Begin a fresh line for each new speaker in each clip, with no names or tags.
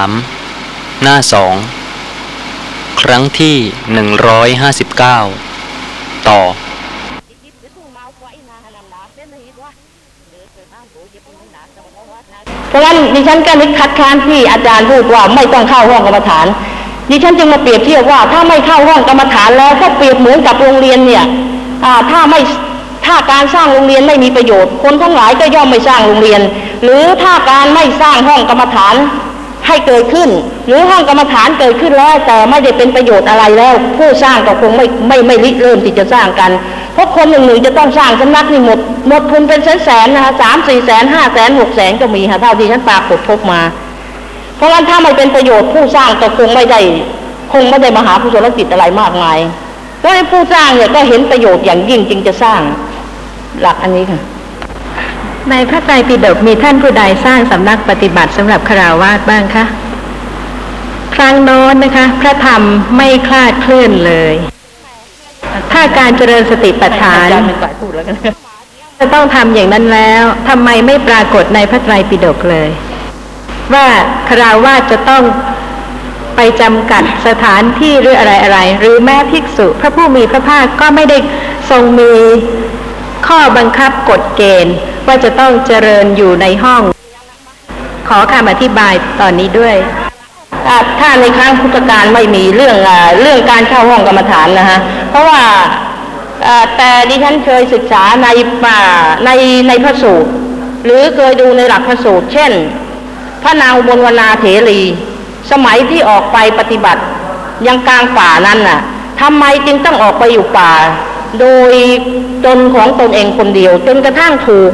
ามหน้าสองครั้งที่หนึ่งร้อยห้าสิบเก้าต่อ
เพราะงั้นดิฉันก็นึกคัดค้านที่อาจารย์พูดว่าไม่ต้องเข้าห้องกรรมฐาน ดิฉันจึงมาเปรียบเทียบว่าถ้าไม่เข้าห้องกรรมฐานแล้วก็เปรียบเหมือนกับโรงเรียนเนี่ยถ้าไม่ถ้าการสร้างโรงเรียนไม่มีประโยชน์ คนทั้งหลายก็ย่อมไม่สร้างโรงเรียน หรือถ้าการไม่สร้างห้องกรรมฐาน ให้เกิดขึ้น หรือห้องกรรมฐานเกิดขึ้นแล้ว แต่ไม่ได้เป็นประโยชน์อะไรแล้ว ผู้สร้างก็คงไม่ไม่ไม่ริเริ่มที่จะสร้างกัน เพราะคนหนึ่งหนึ่งจะต้องสร้างสำนักนี่หมดหมดทุนเป็นแสนแสนนะคะสามสี่แสนห้าแสนหกแสนก็มีค่ะเท่าที่ฉันปรากฏพบมา เพราะงั้นถ้าไม่เป็นประโยชน์ผู้สร้างก็คงไม่ได้คงไม่ได้มาหาภูชนกิจอะไรมากมายเพราะผู้สร้างเนี่ยก็เห็นประโยชน์อย่างยิ่งจึงจะสร้างหลักอันนี้ค่ะ
ในพระไตรปิฎกมีท่านผู้ใดสร้างสำนักปฏิบัติสำหรับคราวาสบ้างคะครั้งโน้นนะคะ พระธรรมไม่คลาดเคลื่อนเลย ถ้าการเจริญสติปัฏฐาน
จะ
ต้องทำอย่างนั้นแล้วทำไมไม่ปรากฏในพระไตรปิฎกเลย ว่าคราวาสจะต้องไปจำกัดสถานที่หรืออะไรอะไร หรือแม้ภิกษุ พระผู้มีพระภาคก็ไม่ได้ทรงมีข้อบังคับกฎเกณฑ์ ว่าจะต้องเจริญอยู่ในห้อง ขอคำอธิบายตอนนี้ด้วย
ถ้าในครั้งพุทธกาลไม่มีเรื่องอเรื่องการเข้าห้องกรรมฐานนะฮะเพราะว่าแต่ดิฉันเคยศึกษาในป่าในในพระสูตร หรือเคยดูในหลักพระสูตร เช่น พระนางอุบลวนาเถรี สมัยที่ออกไปปฏิบัติยังกลางป่านั้นน่ะทำไมจึงต้องออกไปอยู่ป่า โดยตนของตนเองคนเดียว จนกระทั่งถูก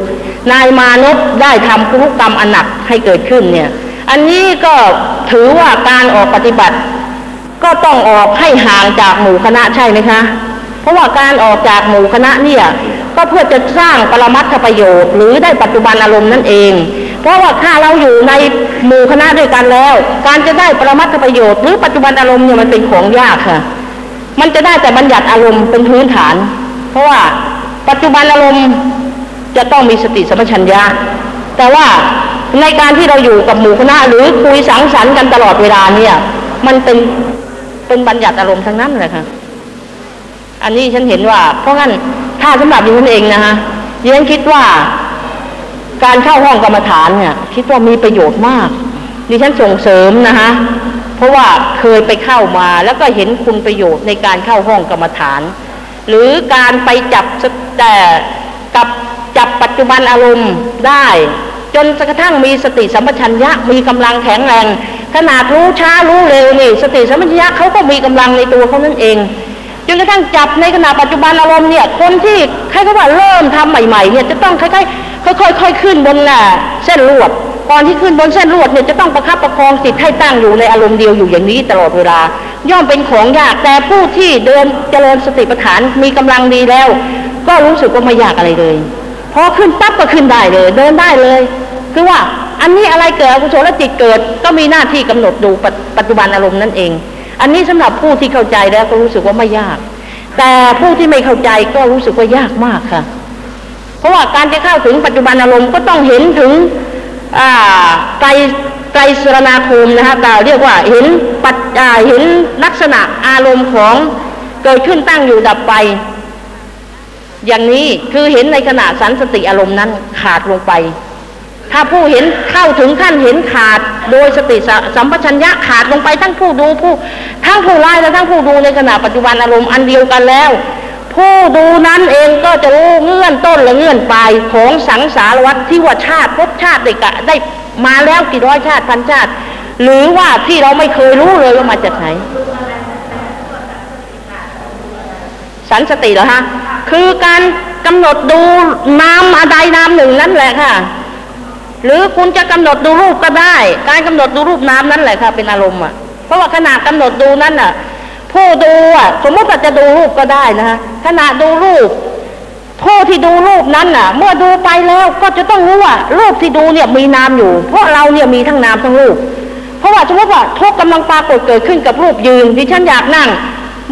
นายมานพได้ทำคุกกรรมอันหนักให้เกิดขึ้นเนี่ย อันนี้ก็ถือว่าการออกปฏิบัติ ก็ต้องออกให้ห่างจากหมู่คณะใช่ไหมคะ เพราะว่าการออกจากหมู่คณะเนี่ยก็เพื่อจะสร้างปรมัตถประโยชน์ หรือได้ปัจจุบันอารมณ์นั่นเอง เพราะว่าถ้าเราอยู่ในหมู่คณะด้วยกันแล้ว การจะได้ปรมัตถประโยชน์ หรือปัจจุบันอารมณ์เนี่ยมันเป็นของยากค่ะ มันจะได้แต่บัญญัติอารมณ์เป็นพื้นฐาน เพราะว่าปัจจุบันอารมณ์จะต้องมีสติสัมปชัญญะ แต่ว่าในการที่เราอยู่กับหมู่คณะหรือคุยสังสรรค์กันตลอดเวลาเนี่ย มันเป็นเป็นบัญญัติอารมณ์ทั้งนั้นเลยค่ะ อันนี้ฉันเห็นว่า เพราะงั้นถ้าสำหรับดิฉันเองนะคะดิฉันคิดว่า การเข้าห้องกรรมฐานเนี่ย คิดว่ามีประโยชน์มากดิฉันส่งเสริมนะคะ เพราะว่าเคยไปเข้ามาแล้วก็เห็นคุณประโยชน์ในการเข้าห้องกรรมฐาน หรือการไปจับแต่กับจับปัจจุบันอารมณ์ได้ จนกระทั่งมีสติสัมปชัญญะมีกำลังแข็งแรงขนาดรู้ช้ารู้เร็วนี่สติสัมปชัญญะเขาก็มีกำลังในตัวเขานั่นเองจนกระทั่งจับในขณะปัจจุบันอารมณ์เนี่ยคนที่ใครก็ว่าเริ่มทำใหม่ๆเนี่ยจะต้องค่อยๆค่อยๆค่อยๆขึ้นบนน่ะเส้นลวด ก่อนที่ขึ้นบนเส้นลวดเนี่ยจะต้องประคับประคองจิตให้ตั้งอยู่ในอารมณ์เดียวอยู่อย่างนี้ตลอดเวลา ย่อมเป็นของยากแต่ผู้ที่เดินเจริญสติปัฏฐานมีกำลังดีแล้ว ก็รู้สึกว่าไม่ยากอะไรเลยพอขึ้นปั๊บก็ขึ้นได้เลย เดินได้เลย คือว่าอันนี้อะไรเกิดอกุศลจิตเกิดก็มีหน้าที่กำหนดดูปัจปัจจุบันอารมณ์นั่นเอง อันนี้สำหรับผู้ที่เข้าใจแล้วก็รู้สึกว่าไม่ยาก แต่ผู้ที่ไม่เข้าใจก็รู้สึกว่ายากมากค่ะ เพราะว่าการจะเข้าถึงปัจจุบันอารมณ์ก็ต้องเห็นถึง ไตรไตรสรณาคมนะคะกล่าวเรียกว่าเห็นปัจอ่าเห็นลักษณะอารมณ์ของเกิดขึ้นตั้งอยู่ดับไป อย่างนี้คือเห็นในขณะสันสติอารมณ์นั้นขาดลงไป ถ้าผู้เห็นเข้าถึงขั้นเห็นขาดโดยสติสัมปชัญญะขาดลงไปทั้งผู้ดูผู้ทั้งผู้ไล่และทั้งผู้ดูในขณะปัจจุบันอารมณ์อันเดียวกันแล้ว ผู้ดูนั้นเองก็จะรู้เงื่อนต้นและเงื่อนปลายของสังสารวัฏที่ว่าชาติภพชาติได้กะได้มาแล้วกี่ร้อยชาติพันชาติ หรือว่าที่เราไม่เคยรู้เลยว่ามาจากไหน สันสติเหรอฮะคือการกำหนดดูนามอะไรนามหนึ่งนั่นแหละค่ะ หรือคุณจะกำหนดดูรูปก็ได้ การกำหนดดูรูปนามนั่นแหละค่ะ เป็นอารมณ์อะเพราะว่าขณะกำหนดดูนั่นน่ะ ผู้ดูอะ สมมติว่าจะดูรูปก็ได้นะฮะขณะดูรูป ผู้ที่ดูรูปนั้นน่ะ เมื่อดูไปแล้วก็จะต้องรู้ว่ารูปที่ดูเนี่ยมีนามอยู่ เพราะเราเนี่ยมีทั้งนามทั้งรูป เพราะว่าสมมติว่าทุกกำลังปรากฏเกิดขึ้นกับรูปยืนดิฉันอยากนั่ง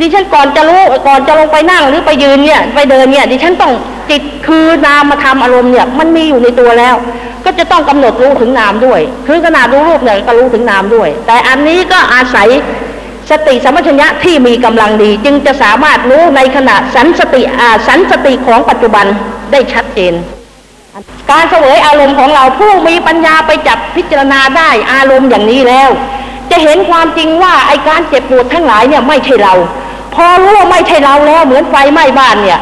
ดิฉันก่อนจะรู้ก่อนจะลงไปนั่งหรือไปยืนเนี่ย ไปเดินเนี่ยดิฉันต้องจิตคือนามมาทำอารมณ์เนี่ย มันมีอยู่ในตัวแล้ว ก็จะต้องกำหนดรู้ถึงนามด้วย คือขนาดรู้รูปเนี่ยก็รู้ถึงนามด้วย แต่อันนี้ก็อาศัย สติสัมปชัญญะที่มีกำลังดี จึงจะสามารถรู้ในขณะสันสติอาสันสติของปัจจุบันได้ชัดเจน การเสวยอารมณ์ของเราผู้มีปัญญาไปจับพิจารณาได้อารมณ์อย่างนี้แล้ว จะเห็นความจริงว่าไอการเจ็บปวดทั้งหลายเนี่ยไม่ใช่เรา พอรู้ว่าไม่ใช่เราแล้วเหมือนไฟไหม้บ้านเนี่ย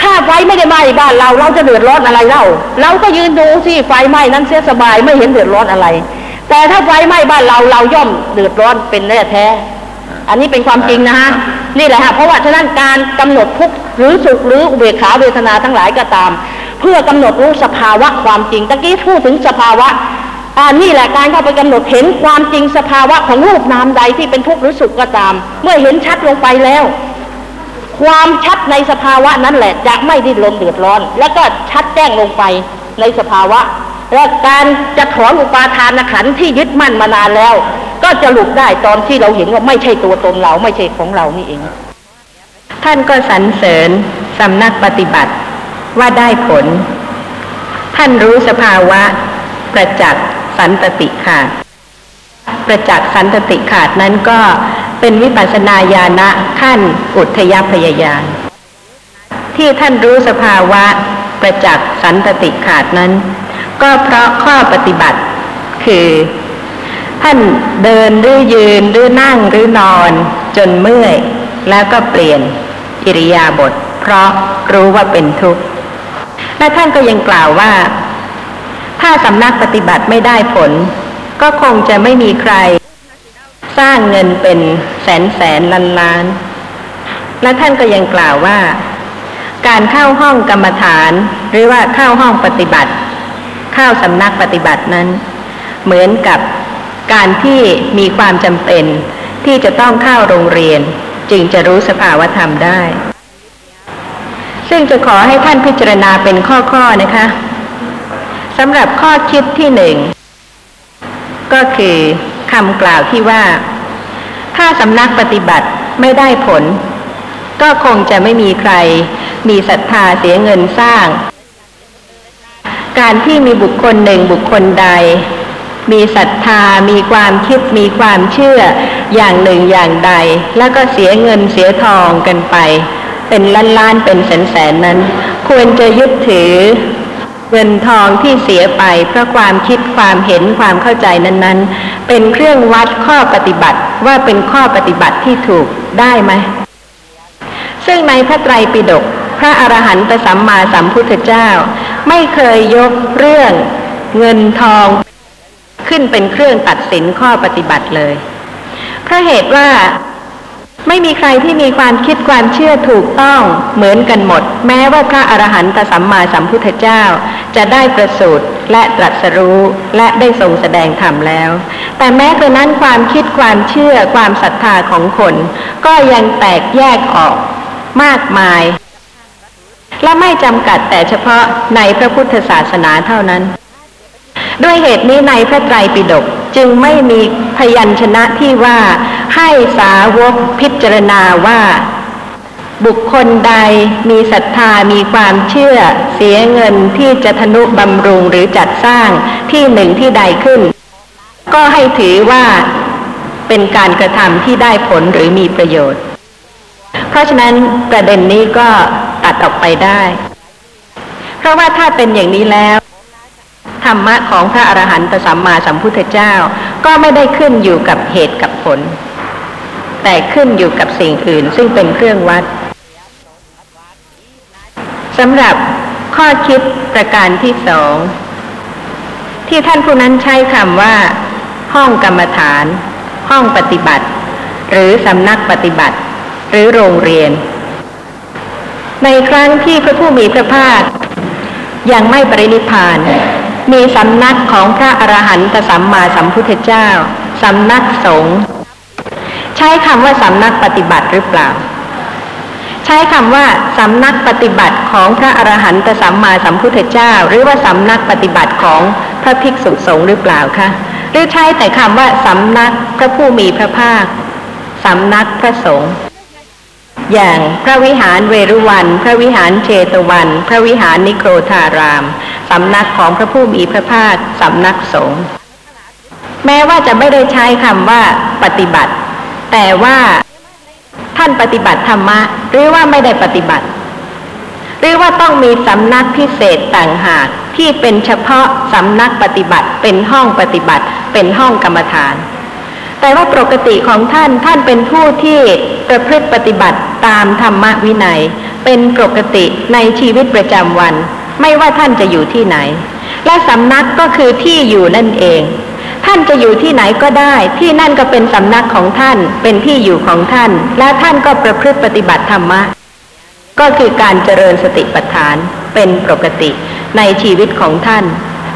ถ้าไฟไม่ได้ไหม้บ้านเราเราจะเดือดร้อนอะไรเล่า เราก็ยืนดูสิไฟไหม้นั้นเสียสบายไม่เห็นเดือดร้อนอะไร แต่ถ้าไฟไหม้บ้านเราเราย่อมเดือดร้อนเป็นแน่แท้ อันนี้เป็นความจริงนะฮะนี่แหละฮะเพราะว่าฉะนั้นการกำหนดทุกข์หรือสุขหรืออุเบกขาเวทนาทั้งหลายก็ตาม เพื่อกำหนดรู้สภาวะความจริงตะกี้พูดถึงสภาวะอ่านี่แหละการเข้าไปกำหนดเห็นความจริงสภาวะของรูปนามใดที่เป็นทุกข์หรือสุขก็ตาม เมื่อเห็นชัดลงไปแล้ว ความชัดในสภาวะนั้นแหละจะไม่ดิ้นรนเดือดร้อน แล้วก็ชัดแจ้งลงไปในสภาวะ และการจะถอนอุปาทานขันที่ยึดมั่นมานานแล้ว ก็จะหลุดได้ตอนที่เราเห็นว่าไม่ใช่ตัวตนเราไม่ใช่ของเรานี่เอง
ท่านก็สรรเสริญสำนักปฏิบัติว่าได้ผล ท่านรู้สภาวะ ประจักษ์สันตติขาด ประจักษ์สันตติขาดนั้นก็เป็นวิปัสสนาญาณะขั้นอุทยพยายานที่ท่านรู้สภาวะ ประจักษ์สันตติขาดนั้น ก็เพราะข้อปฏิบัติ คือ ท่านเดินหรือยืนหรือนั่งหรือนอนจนเมื่อย แล้วก็เปลี่ยนอิริยาบถเพราะรู้ว่าเป็นทุกข์และท่านก็ยังกล่าวว่า ถ้าสำนักปฏิบัติไม่ได้ผล ก็คงจะไม่มีใคร สร้างเงินเป็นแสนแสนล้านล้าน และท่านก็ยังกล่าวว่า การเข้าห้องกรรมฐานหรือว่าเข้าห้องปฏิบัติ เข้าสำนักปฏิบัตินั้น เหมือนกับการที่มีความจำเป็น ที่จะต้องเข้าโรงเรียน จึงจะรู้สภาวธรรมได้ ซึ่งจะขอให้ท่านพิจารณาเป็นข้อๆนะคะสำหรับข้อคิดที่หนึ่งก็คือคำกล่าวที่ว่า ถ้าสำนักปฏิบัติไม่ได้ผล ก็คงจะไม่มีใคร มีศรัทธาเสียเงินสร้าง การที่มีบุคคลหนึ่งบุคคลใด มีศรัทธา มีความคิด มีความเชื่ออย่างหนึ่งอย่างใด แล้วก็เสียเงินเสียทองกันไป เป็นล้านล้านเป็นแสนแสนนั้น ควรจะยึดถือเงินทองที่เสียไปเพราะความคิดความเห็นความเข้าใจนั้น ๆ เป็นเครื่องวัดข้อปฏิบัติว่าเป็นข้อปฏิบัติที่ถูกได้ไหม ซึ่งในพระไตรปิฎก พระอรหันตสัมมาสัมพุทธเจ้า ไม่เคยยกเรื่องเงินทองขึ้นเป็นเครื่องตัดสินข้อปฏิบัติเลยเพราะเหตุว่าไม่มีใครที่มีความคิดความเชื่อถูกต้องเหมือนกันหมด แม้ว่าพระอรหันตสัมมาสัมพุทธเจ้า จะได้ประสูติและตรัสรู้และได้ทรงแสดงธรรมแล้ว แต่แม้กระนั้นความคิดความเชื่อความศรัทธาของคน ก็ยังแตกแยกออกมากมาย และไม่จำกัดแต่เฉพาะในพระพุทธศาสนาเท่านั้น ด้วยเหตุนี้ในพระไตรปิฎกจึงไม่มีพยัญชนะที่ว่าให้สาวกพิจารณาว่า บุคคลใดมีศรัทธามีความเชื่อเสียเงินที่จะทนุบำรุงหรือจัดสร้างที่หนึ่งที่ใดขึ้น ก็ให้ถือว่าเป็นการกระทำที่ได้ผลหรือมีประโยชน์ เพราะฉะนั้นประเด็นนี้ก็ตัดออกไปได้ เพราะว่าถ้าเป็นอย่างนี้แล้ว ธรรมะของพระอรหันตสัมมาสัมพุทธเจ้า ก็ไม่ได้ขึ้นอยู่กับเหตุกับผล แต่ขึ้นอยู่กับสิ่งอื่นซึ่งเป็นเครื่องวัดสำหรับข้อคิดประการที่สองที่ท่านผู้นั้นใช้คำว่า ห้องกรรมฐาน ห้องปฏิบัติ หรือสำนักปฏิบัติ หรือโรงเรียน ในครั้งที่พระผู้มีพระภาคยังไม่ปรินิพาน มีสำนักของพระอรหันตสัมมาสัมพุทธเจ้าสำนักสงฆ์ใช้คำว่าสำนักปฏิบัติหรือเปล่า ใช้คำว่าสำนักปฏิบัติของพระอรหันตสัมมาสัมพุทธเจ้า หรือว่าสำนักปฏิบัติของพระภิกษุสงฆ์หรือเปล่าคะหรือใช้แต่คำว่าสำนักพระผู้มีพระภาคสำนักพระสงฆ์ อย่างพระวิหารเวรุวัน พระวิหารเชตวัน พระวิหารนิโครธาราม สำนักของพระผู้มีพระภาคสำนักสงฆ์แม้ว่าจะไม่ได้ใช้คำว่าปฏิบัติ แต่ว่าท่านปฏิบัติธรรมะ หรือว่าไม่ได้ปฏิบัติ หรือว่าต้องมีสำนักพิเศษต่างหากที่เป็นเฉพาะสำนักปฏิบัติ เป็นห้องปฏิบัติ เป็นห้องกรรมฐาน แต่ว่าปกติของท่านท่านเป็นผู้ที่ประพฤติปฏิบัติตามธรรมวินัย เป็นปกติในชีวิตประจำวัน ไม่ว่าท่านจะอยู่ที่ไหน และสำนักก็คือที่อยู่นั่นเอง ท่านจะอยู่ที่ไหนก็ได้ ที่นั่นก็เป็นสำนักของท่าน เป็นที่อยู่ของท่าน และท่านก็ประพฤติปฏิบัติธรรมะ ก็คือการเจริญสติปัฏฐานเป็นปกติในชีวิตของท่าน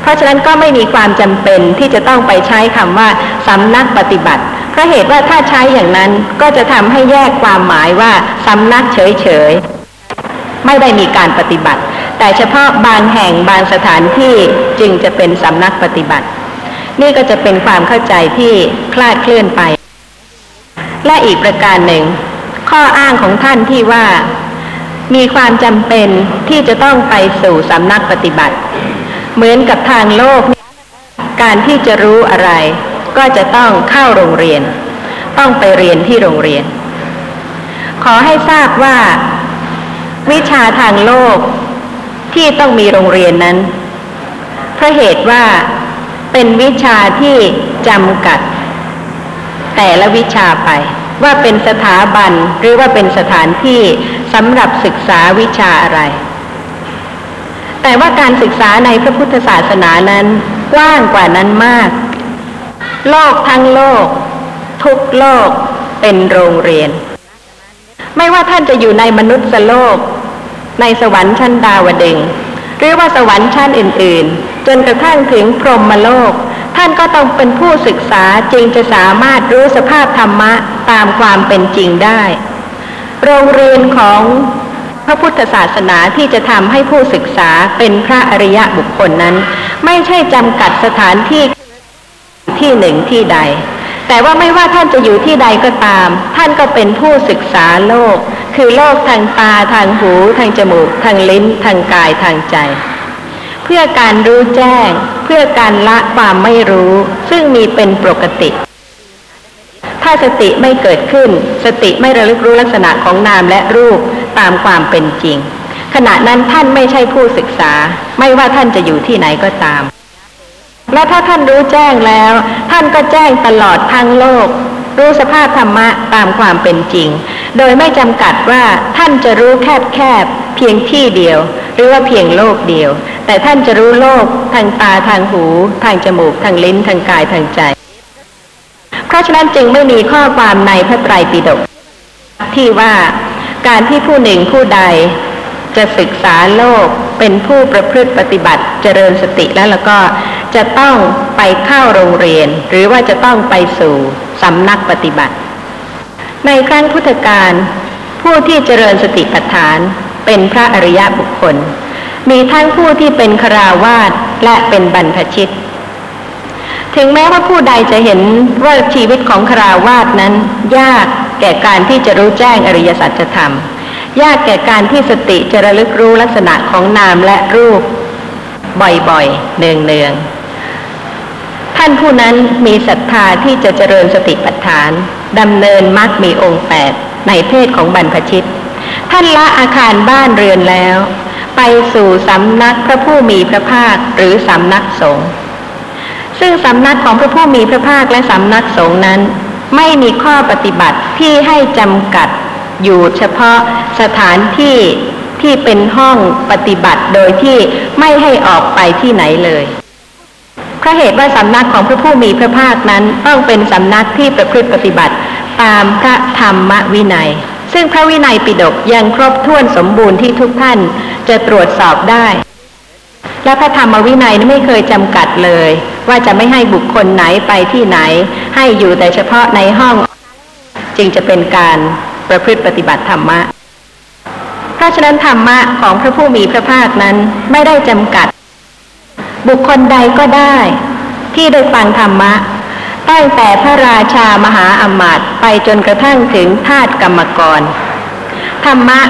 ราะฉะนั้นก็ไม่มีความจำเป็นที่จะต้องไปใช้คำว่าสำนักปฏิบัติเพราะเหตุว่าถ้าใช้อย่างนั้นก็จะทำให้แยกความหมายว่าสำนักเฉยๆไม่ได้มีการปฏิบัติ แต่เฉพาะบางแห่งบางสถานที่จึงจะเป็นสำนักปฏิบัติ นี่ก็จะเป็นความเข้าใจที่คลาดเคลื่อนไป และอีกประการหนึ่ง ข้ออ้างของท่านที่ว่ามีความจำเป็นที่จะต้องไปสู่สำนักปฏิบัติ เหมือนกับทางโลก การที่จะรู้อะไร ก็จะต้องเข้าโรงเรียน ต้องไปเรียนที่โรงเรียน ขอให้ทราบว่า วิชาทางโลกที่ต้องมีโรงเรียนนั้นเพราะเหตุว่าเป็นวิชาที่จำกัด แต่ละวิชาไป ว่าเป็นสถาบันหรือว่าเป็นสถานที่สำหรับศึกษาวิชาอะไร แต่ว่าการศึกษาในพระพุทธศาสนานั้นกว้างกว่านั้นมาก โลกทั้งโลก ทุกโลกเป็นโรงเรียน ไม่ว่าท่านจะอยู่ในมนุษย์โลก ในสวรรค์ชั้นดาวดึงหรือว่าสวรรค์ชั้นอื่น ๆ จนกระทั่งถึงพรหมโลก ท่านก็ต้องเป็นผู้ศึกษาจึงจะสามารถรู้สภาพธรรมะตามความเป็นจริงได้ โรงเรียนของ พระพุทธศาสนาที่จะทำให้ผู้ศึกษาเป็นพระอริยะบุคคลนั้น ไม่ใช่จำกัดสถานที่ที่หนึ่งที่ใด แต่ว่าไม่ว่าท่านจะอยู่ที่ใดก็ตาม ท่านก็เป็นผู้ศึกษาโลก คือโลกทางตาทางหู ทางจมูก ทางลิ้น ทางกายทางใจ เพื่อการรู้แจ้ง เพื่อการละความไม่รู้ ซึ่งมีเป็นปกติถ้าสติไม่เกิดขึ้น สติไม่ระลึกรู้ลักษณะของนามและรูป ตามความเป็นจริง ขณะนั้นท่านไม่ใช่ผู้ศึกษา ไม่ว่าท่านจะอยู่ที่ไหนก็ตาม และถ้าท่านรู้แจ้งแล้ว ท่านก็แจ้งตลอดทั้งโลก รู้สภาพธรรมะตามความเป็นจริง โดยไม่จำกัดว่าท่านจะรู้แคบแคบเพียงที่เดียว หรือว่าเพียงโลกเดียว แต่ท่านจะรู้โลกทางตาทางหู ทางจมูกทางลิ้นทางกายทางใจ เพราะฉะนั้นจึงไม่มีข้อความในพระไตรปิฎกที่ว่า การที่ผู้หนึ่งผู้ใดจะศึกษาโลกเป็นผู้ประพฤติปฏิบัติเจริญสติแล้วแล้วก็จะต้องไปเข้าโรงเรียน หรือว่าจะต้องไปสู่สำนักปฏิบัติ ในครั้งพุทธกาลผู้ที่เจริญสติปัฏฐานเป็นพระอริยบุคคล มีทั้งผู้ที่เป็นคราวาสและเป็นบรรพชิต ถึงแม้ว่าผู้ใดจะเห็นว่าชีวิตของคราวาสนั้นยาก แก่การที่จะรู้แจ้งอริยสัจธรรม ยากแก่การที่สติจะระลึกรู้ลักษณะของนามและรูป บ่อยๆ เนืองๆ ท่านผู้นั้นมีศรัทธาที่จะเจริญสติปัฏฐานดำเนินมรรคมีองค์แปดในเพศของบรรพชิต ท่านละอาคารบ้านเรือนแล้ว ไปสู่สำนักพระผู้มีพระภาคหรือสำนักสงฆ์ซึ่งสำนักของพระผู้มีพระภาคและสำนักสงฆ์นั้น ไม่มีข้อปฏิบัติที่ให้จำกัดอยู่เฉพาะสถานที่ที่เป็นห้องปฏิบัติโดยที่ไม่ให้ออกไปที่ไหนเลยพราะเหตุว่าสำนักของพระผู้มีพระภาคนั้นต้องเป็นสำนักที่ประพฤติปฏิบัติตามพระธรรมวินัย ซึ่งพระวินัยปิฎกยังครบถ้วนสมบูรณ์ที่ทุกท่านจะตรวจสอบได้ และพระธรรมวินัยนั้นไม่เคยจำกัดเลย ว่าจะไม่ให้บุคคลไหนไปที่ไหน ให้อยู่แต่เฉพาะในห้อง จึงจะเป็นการประพฤติปฏิบัติธรรมะเพราะฉะนั้นธรรมะของพระผู้มีพระภาคนั้นไม่ได้จำกัด บุคคลใดก็ได้ ที่ได้ฟังธรรมะตั้งแต่พระราชามหาอมาตย์ไปจนกระทั่งถึงทาสกรรมกร ธรรมะ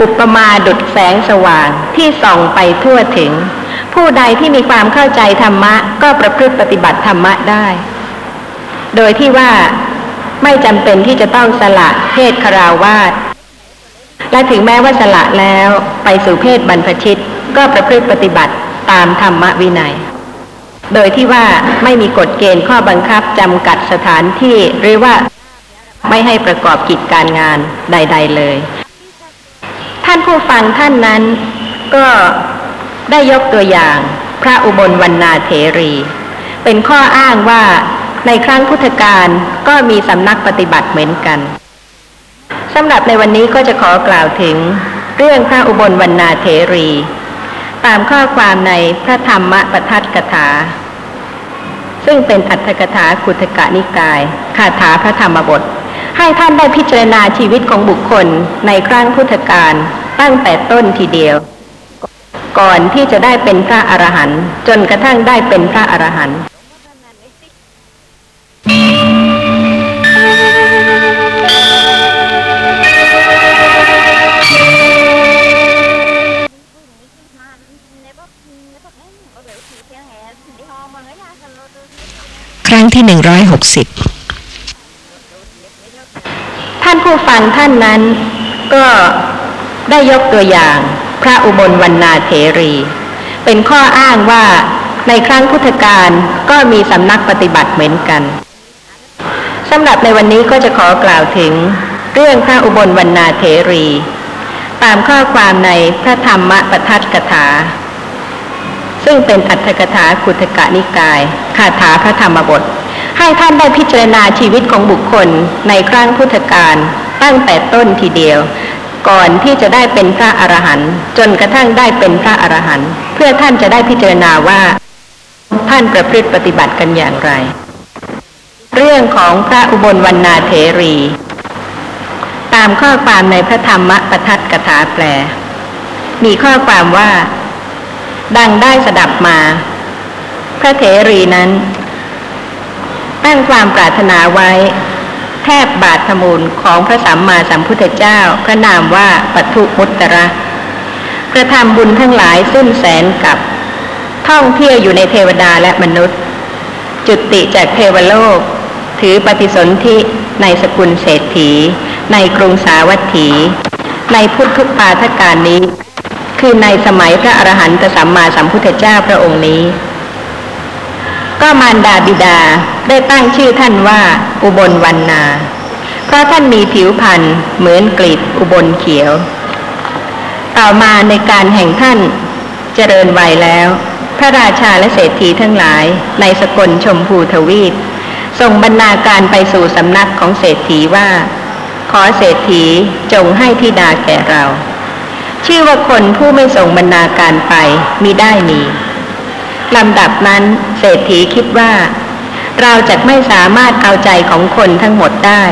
อุปมาดุจแสงสว่างที่ส่องไปทั่วถึง ผู้ใดที่มีความเข้าใจธรรมะ ก็ประพฤติปฏิบัติธรรมะได้ โดยที่ว่าไม่จำเป็นที่จะต้องสละเพศคราวาสและถึงแม้ว่าสละแล้วไปสู่เพศบรรพชิต ก็ประพฤติปฏิบัติตามธรรมวินัย โดยที่ว่าไม่มีกฎเกณฑ์ข้อบังคับจำกัดสถานที่หรือว่าไม่ให้ประกอบกิจการงานใด ๆเลย ท่านผู้ฟังท่านนั้นก็ ได้ยกตัวอย่างพระอุบลวรรณาเถรี เป็นข้ออ้างว่าในครั้งพุทธกาลก็มีสำนักปฏิบัติเหมือนกันสำหรับในวันนี้ก็จะขอกล่าวถึงเรื่องพระอุบลวรรณาเถรี ตามข้อความในพระธรรมปทัตกถา ซึ่งเป็นอัตถกถาคุตกะนิกายคาถาพระธรรมบท ให้ท่านได้พิจารณาชีวิตของบุคคลในครั้งพุทธกาลตั้งแต่ต้นทีเดียว ก่อนที่จะได้เป็นพระอรหันต์จนกระทั่งได้เป็นพระอรหันต์
ครั้งที่หนึ่งร้อยหกสิบ
ท่านผู้ฟังท่านนั้นก็ได้ยกตัวอย่างพ ระอุบลวรรณาเถรี เป็นข้ออ้างว่าในครั้งพุทธกาลก็มีสำนักปฏิบัติเหมือนกันสำหรับในวันนี้ก็จะขอกล่าวถึงเรื่องพระอุบลวรรณาเถรี ตามข้อความในพระธรรมปทัตกถา ซึ่งเป็นอัตถกถาคุตกะนิกายคาถาพระธรรมบท ให้ท่านได้พิจารณาชีวิตของบุคคลในครั้งพุทธกาลตั้งแต่ต้นทีเดียว ก่อนที่จะได้เป็นพระอรหันต์จนกระทั่งได้เป็นพระอรหันต์เพื่อท่านจะได้พิจารณาว่า ท่านประพฤติปฏิบัติกันอย่างไร เรื่องของพระอุบลวรรณาเถรี ตามข้อความในพระธรรมปทัตกถาแปล มีข้อความว่า ดังได้สดับมา พระเถรีนั้น ตั้งความปรารถนาไว้ แทบบาทธมูลของพระสัมมาสัมพุทธเจ้า พระนามว่าปัทุมุตตระกระทำบุญทั้งหลายสิ้นแสนกับท่องเที่ยวอยู่ในเทวดาและมนุษย์ จุติจากเทวโลก ถือปฏิสนธิในสกุลเศรษฐี ในกรุงสาวัตถี ในพุทธุปาทการนี้ คือในสมัยพระอรหันตสัมมาสัมพุทธเจ้าพระองค์นี้ ก็มารดาบิดาได้ตั้งชื่อท่านว่าอุบลวันนา เพราะท่านมีผิวพรรณเหมือนกลีบอุบลเขียว ต่อมาในการแห่งท่านเจริญวัยแล้ว พระราชาและเศรษฐีทั้งหลายในสกลชมพูทวีปส่งบรรณาการไปสู่สำนักของเศรษฐีว่า ขอเศรษฐีจงให้ธิดาแก่เรา ชื่อว่าคนผู้ไม่ส่งบรรณาการไปมิได้มี ลำดับนั้นเศรษฐีคิดว่า เราจะไม่สามารถเอาใจของคนทั้งหมดได้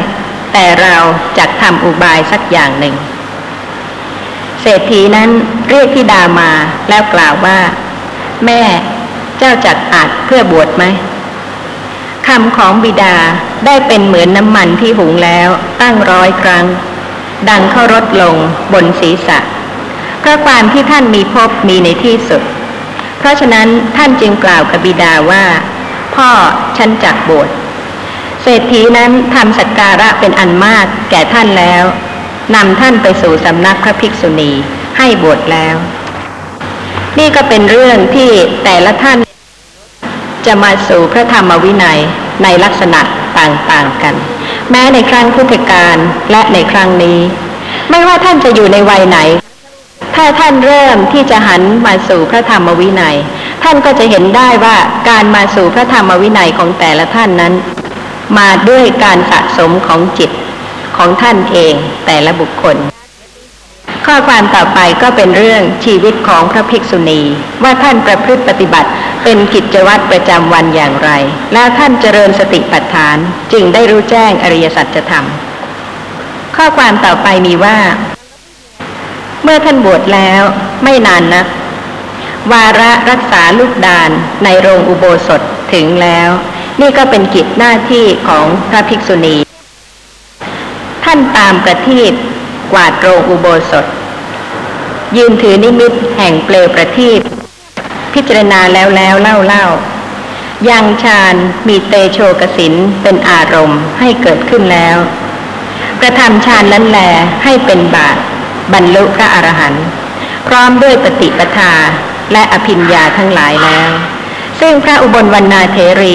แต่เราจะทำอุบายสักอย่างหนึ่ง เศรษฐีนั้นเรียกธิดามาแล้วกล่าวว่า แม่เจ้าจักอาจเพื่อบวชไหมคำของบิดาได้เป็นเหมือนน้ำมันที่หุงแล้วตั้งร้อยครั้ง ดังเข้ารดลงบนศีรษะเพราะความที่ท่านมีพบมีในที่สุด ราะฉะนั้นท่านจึงกล่าวกับบิดาว่า พ่อฉันจักบวชเศรษฐีนั้นทำสักการะเป็นอันมากแก่ท่านแล้วนำท่านไปสู่สำนักพระภิกษุณีให้บวชแล้ว นี่ก็เป็นเรื่องที่แต่ละท่านจะมาสู่พระธรรมวินัยในลักษณะต่างๆกัน แม้ในครั้งพุทธกาลและในครั้งนี้ ไม่ว่าท่านจะอยู่ในวัยไหนาท่านเริ่มที่จะหันมาสู่พระธรรมวินัย ท่านก็จะเห็นได้ว่าการมาสู่พระธรรมวินัยของแต่ละท่านนั้น มาด้วยการสะสมของจิตของท่านเองแต่ละบุคคล ข้อความต่อไปก็เป็นเรื่องชีวิตของพระภิกษุณี ว่าท่านประพฤติปฏิบัติเป็นกิจวัตรประจำวันอย่างไร แล้วท่านเจริญสติปัฏฐานจึงได้รู้แจ้งอริยสัจธรรม ข้อความต่อไปมีว่า เมื่อท่านบวชแล้วไม่นานนักวาระรักษาลูกดานในโรงอุโบสถถึงแล้ว นี่ก็เป็นกิจหน้าที่ของพระภิกษุณี ท่านตามประทีปกวาดโรงอุโบสถ ยืนถือนิมิตแห่งเปลวประทีปพิจารณาแล้วแล้วเล่าเล่ายังฌานมีเตโชกสินเป็นอารมณ์ให้เกิดขึ้นแล้ว กระทำฌานนั้นแลให้เป็นบาต บรรลุพระอรหันต์พร้อมด้วยปฏิปทาและอภิญญาทั้งหลายแล้ว ซึ่งพระอุบลวรรณาเทรี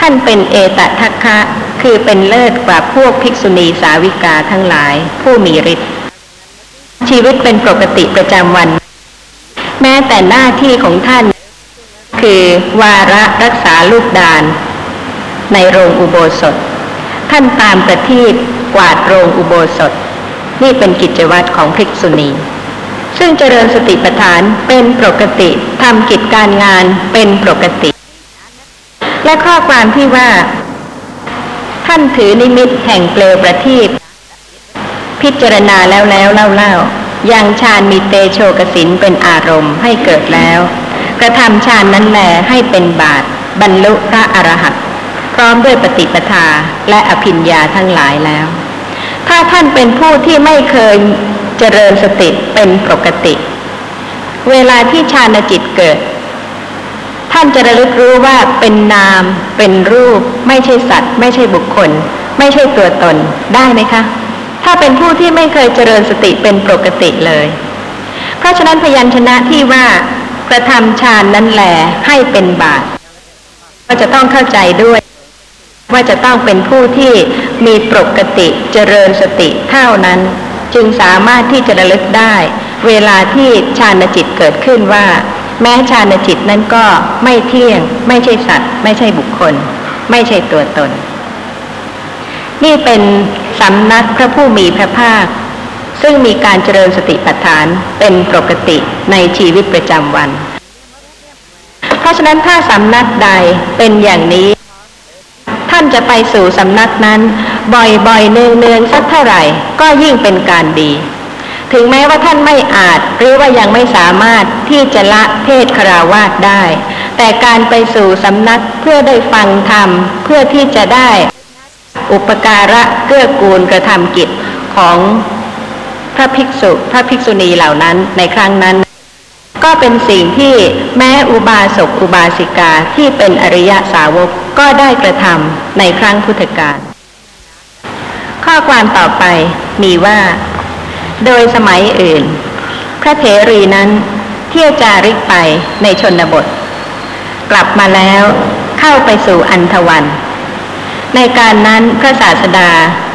ท่านเป็นเอตทัคคะ คือเป็นเลิศกว่าพวกภิกษุณีสาวิกาทั้งหลาย ผู้มีฤทธิ์ชีวิตเป็นปกติประจำวัน แม้แต่หน้าที่ของท่าน คือวาระรักษาลูกดาน ในโรงอุโบสถ ท่านตามประทีปกวาดโรงอุโบสถ นี่เป็นกิจวัตรของภิกษุณี ซึ่งเจริญสติปัฏฐานเป็นปกติทำกิจการงานเป็นปกติ และข้อความที่ว่า ท่านถือนิมิตแห่งเปลวประทีปพิจารณาแล้วแล้วเล่าเล่ายังฌานมีเตโชกสินเป็นอารมณ์ให้เกิดแล้ว กระทำฌานนั้นแลให้เป็นบาท บรรลุพระอรหันต์พร้อมด้วยปฏิปทาและอภิญญาทั้งหลายแล้ว ถ้าท่านเป็นผู้ที่ไม่เคยเจริญสติเป็นปกติ เวลาที่ฌานจิตเกิด ท่านจะระลึกรู้ว่าเป็นนาม เป็นรูป ไม่ใช่สัตว์ ไม่ใช่บุคคล ไม่ใช่ตัวตนได้ไหมคะ ถ้าเป็นผู้ที่ไม่เคยเจริญสติเป็นปกติเลย เพราะฉะนั้นพยัญชนะที่ว่ากระทำฌานนั้นแหลให้เป็นบาตก็จะต้องเข้าใจด้วย ว่าจะต้องเป็นผู้ที่มีปกติเจริญสติเท่านั้น จึงสามารถที่จะระลึกได้ เวลาที่ฌานจิตเกิดขึ้นว่า แม้ฌานจิตนั้นก็ไม่เที่ยง ไม่ใช่สัตว์ ไม่ใช่บุคคล ไม่ใช่ตัวตน นี่เป็นสำนักพระผู้มีพระภาค ซึ่งมีการเจริญสติปัฏฐานเป็นปกติในชีวิตประจำวัน เพราะฉะนั้นถ้าสำนักใดเป็นอย่างนี้ จะไปสู่สำนักนั้น บ่อยๆเนืองๆสักเท่าไหร่ ก็ยิ่งเป็นการดี ถึงแม้ว่าท่านไม่อาจหรือว่ายังไม่สามารถที่จะละเพศคราวาสได้ แต่การไปสู่สำนักเพื่อได้ฟังธรรมเพื่อที่จะได้ อุปการะเกื้อกูลกระทำกิจของพระภิกษุ พระภิกษุณีเหล่านั้นในครั้งนั้น ก็เป็นสิ่งที่แม้อุบาสกอุบาสิกาที่เป็นอริยสาวกก็ได้กระทำในครั้งพุทธกาลข้อความต่อไปมีว่า โดยสมัยอื่น พระเถรีนั้น เที่ยวจาริกไปในชนบท กลับมาแล้วเข้าไปสู่อันธวัน ในการนั้นพระศาสดา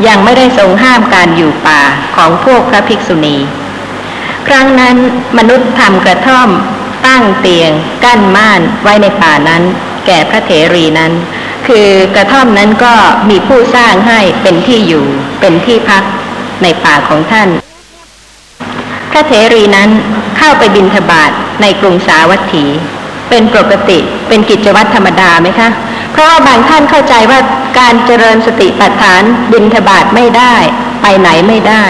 ยังไม่ได้ทรงห้ามการอยู่ป่าของพวกพระภิกษุณี ครั้งนั้นมนุษย์ทำกระท่อม ตั้งเตียง กั้นม่านไว้ในป่านั้น แก่พระเถรีนั้น คือกระท่อมนั้นก็มีผู้สร้างให้เป็นที่อยู่ เป็นที่พักในป่าของท่าน พระเถรีนั้นเข้าไปบินทบาทในกรุงสาวัตถี เป็นปกติเป็นกิจวัตรธรรมดาไหมคะ เพราะบางท่านเข้าใจว่าการเจริญสติปัฏฐานบินทบาทไม่ได้ ไปไหนไม่ได้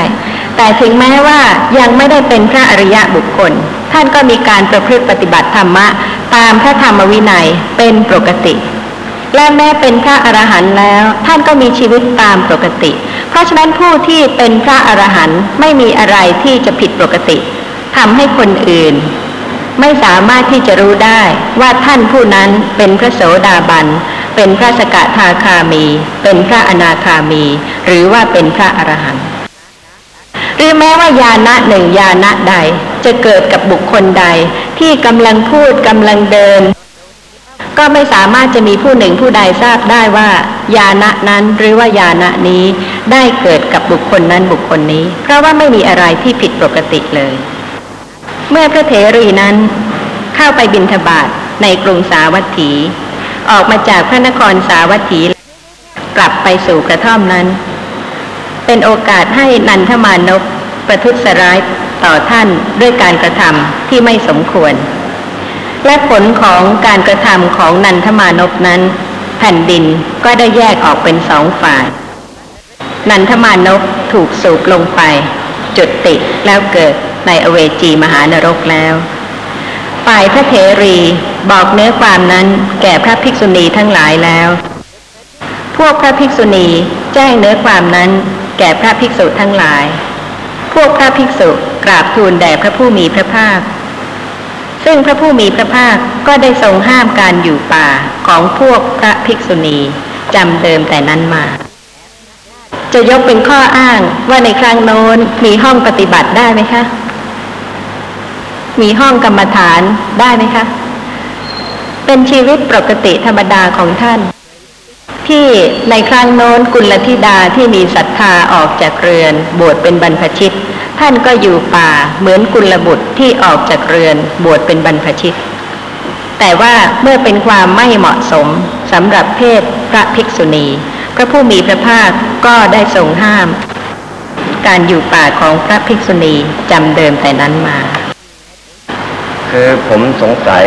แต่ถึงแม้ว่ายังไม่ได้เป็นพระอริยะบุคคล ท่านก็มีการประพฤติปฏิบัติธรรมะ ตามพระธรรมวินัยเป็นปกติ และแม้เป็นพระอรหันต์แล้ว ท่านก็มีชีวิตตามปกติ เพราะฉะนั้นผู้ที่เป็นพระอรหันต์ไม่มีอะไรที่จะผิดปกติทำให้คนอื่น ไม่สามารถที่จะรู้ได้ว่าท่านผู้นั้นเป็นพระโสดาบันเป็นพระสกทาคามี เป็นพระอนาคามี หรือว่าเป็นพระอรหันต์ หรือแม้ว่าญาณะหนึ่งญาณะใด จะเกิดกับบุคคลใด ที่กำลังพูดกำลังเดิน ก็ไม่สามารถจะมีผู้หนึ่งผู้ใดทราบได้ว่าญาณะนั้นหรือว่าญาณะนี้ได้เกิดกับบุคคลนั้นบุคคลนี้ เพราะว่าไม่มีอะไรที่ผิดปกติเลย เมื่อพระเถรีนั้นเข้าไปบิณฑบาตในกรุงสาวัตถี ออกมาจากพระนครสาวัตถี กลับไปสู่กระท่อมนั้น เป็นโอกาสให้นันทมานพประทุษร้ายต่อท่านด้วยการกระทำที่ไม่สมควร และผลของการกระทำของนันทมานพนั้น แผ่นดินก็ได้แยกออกเป็นสองฝ่าย นันทมานพถูกสูบลงไป จุดติแล้วเกิดในอเวจีมหานรกแล้ว ฝ่ายพระเถรีบอกเนื้อความนั้นแก่พระภิกษุณีทั้งหลายแล้ว พวกพระภิกษุณีแจ้งเนื้อความนั้น แก่พระภิกษุทั้งหลาย พวกพระภิกษุกราบทูลแด่พระผู้มีพระภาค ซึ่งพระผู้มีพระภาคก็ได้ทรงห้ามการอยู่ป่าของพวกพระภิกษุณีจำเดิมแต่นั้นมา จะยกเป็นข้ออ้างว่าในครั้งโน้นมีห้องปฏิบัติได้ไหมคะ มีห้องกรรมฐานได้ไหมคะ เป็นชีวิตปกติธรรมดาของท่าน ที่ในครั้งโน้นกุลธิดาที่มีศรัทธาออกจากเรือน บวชเป็นบรรพชิต ท่านก็อยู่ป่าเหมือนกุลบุตรที่ออกจากเรือน บวชเป็นบรรพชิต แต่ว่าเมื่อเป็นความไม่เหมาะสมสำหรับเพศพระภิกษุณี พระผู้มีพระภาคก็ได้ทรงห้าม การอยู่ป่าของพระภิกษุณีจำเดิมแต่นั้นมา
คือผมสงสัย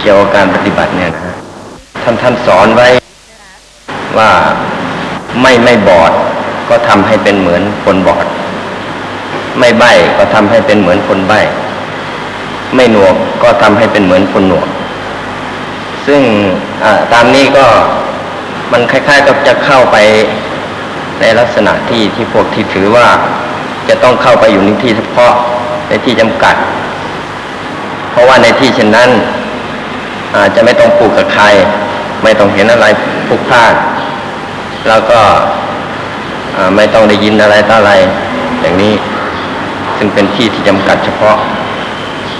เกี่ยวกับการปฏิบัติเนี่ยนะท่านท่านสอนไว้ ว่าไม่ไม่บอด ก็ทำให้เป็นเหมือนคนบอด ไม่ใบ้ก็ทำให้เป็นเหมือนคนใบ้ ไม่หนวกก็ทำให้เป็นเหมือนคนหนวก ซึ่งตามนี้ก็มันคล้าย ๆ กับจะเข้าไปในลักษณะที่ที่พวกที่ถือว่าจะต้องเข้าไปอยู่ในที่เฉพาะในที่จำกัด เพราะว่าในที่เช่นนั้นอาจจะไม่ต้องปลูกกับใคร ไม่ต้องเห็นอะไรพลุกพลาด แล้วก็ไม่ต้องได้ยินอะไรต่ออะไรอย่างนี้ ซึ่งเป็นที่ที่จำกัดเฉพาะ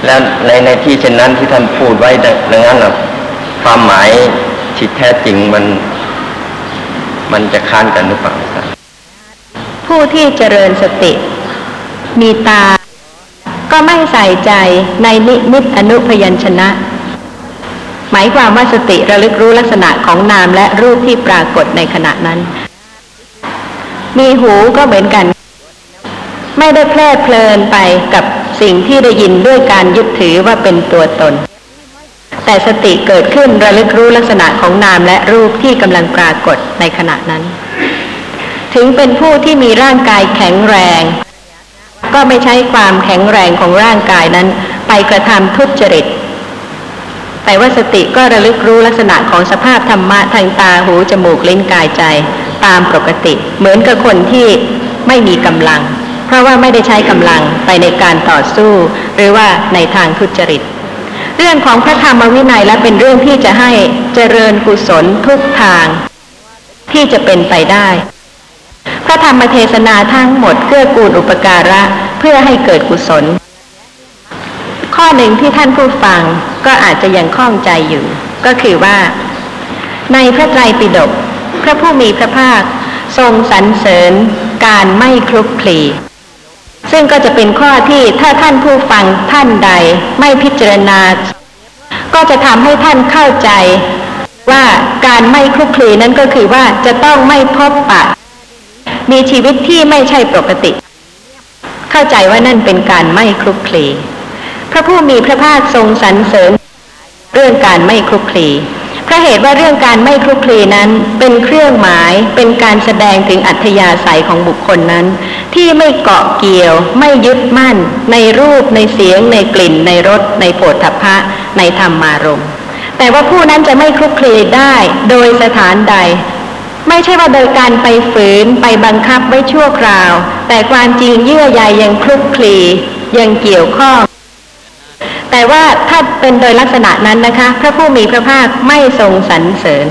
และในในที่เช่นนั้นที่ท่านพูดไว้ดังนั้นนะความหมายที่แท้จริงมัน มันจะค้านกันหรือเปล่าครับ
ผู้ที่เจริญสติ มีตา ก็ไม่ใส่ใจในนิมิตอนุพยัญชนะ หมายความว่าสติระลึกรู้ลักษณะของนามและรูปที่ปรากฏในขณะนั้น มีหูก็เหมือนกัน ไม่ได้เพลิดเพลินไปกับสิ่งที่ได้ยินด้วยการยึดถือว่าเป็นตัวตน แต่สติเกิดขึ้นระลึกรู้ลักษณะของนามและรูปที่กำลังปรากฏในขณะนั้น ถึงเป็นผู้ที่มีร่างกายแข็งแรง ก็ไม่ใช้ความแข็งแรงของร่างกายนั้น ไปกระทำทุจริต แต่ว่าสติก็ระลึกรู้ลักษณะของสภาพธรรมะทางตาหูจมูกลิ้นกายใจ ตามปกติ เหมือนกับคนที่ไม่มีกำลัง เพราะว่าไม่ได้ใช้กำลังไปในการต่อสู้ หรือว่าในทางทุจริต เรื่องของพระธรรมวินัยและเป็นเรื่องที่จะให้เจริญกุศลทุกทาง ที่จะเป็นไปได้ พระธรรมเทศนาทั้งหมดเพื่อกูลอุปการะเพื่อให้เกิดกุศล ข้อหนึ่งที่ท่านผู้ฟังก็อาจจะยังข้องใจอยู่ ก็คือว่า ในพระไตรปิฎกพระผู้มีพระภาคทรงสรรเสริญการไม่คลุกคลีซึ่งก็จะเป็นข้อที่ถ้าท่านผู้ฟังท่านใดไม่พิจารณา ก็จะทำให้ท่านเข้าใจ ว่าการไม่คลุกคลีนั้นก็คือว่าจะต้องไม่พบปะ มีชีวิตที่ไม่ใช่ปกติ เข้าใจว่านั่นเป็นการไม่คลุกคลี พระผู้มีพระภาคทรงสรรเสริญเรื่องการไม่คลุกคลีพระเหตุว่าเรื่องการไม่คลุกคลีนั้นเป็นเครื่องหมายเป็นการแสดงถึงอัธยาศัยของบุคคลนั้น ที่ไม่เกาะเกี่ยว ไม่ยึดมั่น ในรูปในเสียง ในกลิ่น ในรส ในโผฏฐัพพะในธรรมารมณ์แต่ว่าผู้นั้นจะไม่คลุกคลีได้โดยสถานใด ไม่ใช่ว่าโดยการไปฝืนไปบังคับไว้ชั่วคราว แต่ความจริงเยื่อใยยังคลุกคลียังเกี่ยวข้อง แต่ว่าถ้าเป็นโดยลักษณะนั้นนะคะ พระผู้มีพระภาคไม่ทรงสรรเสริญ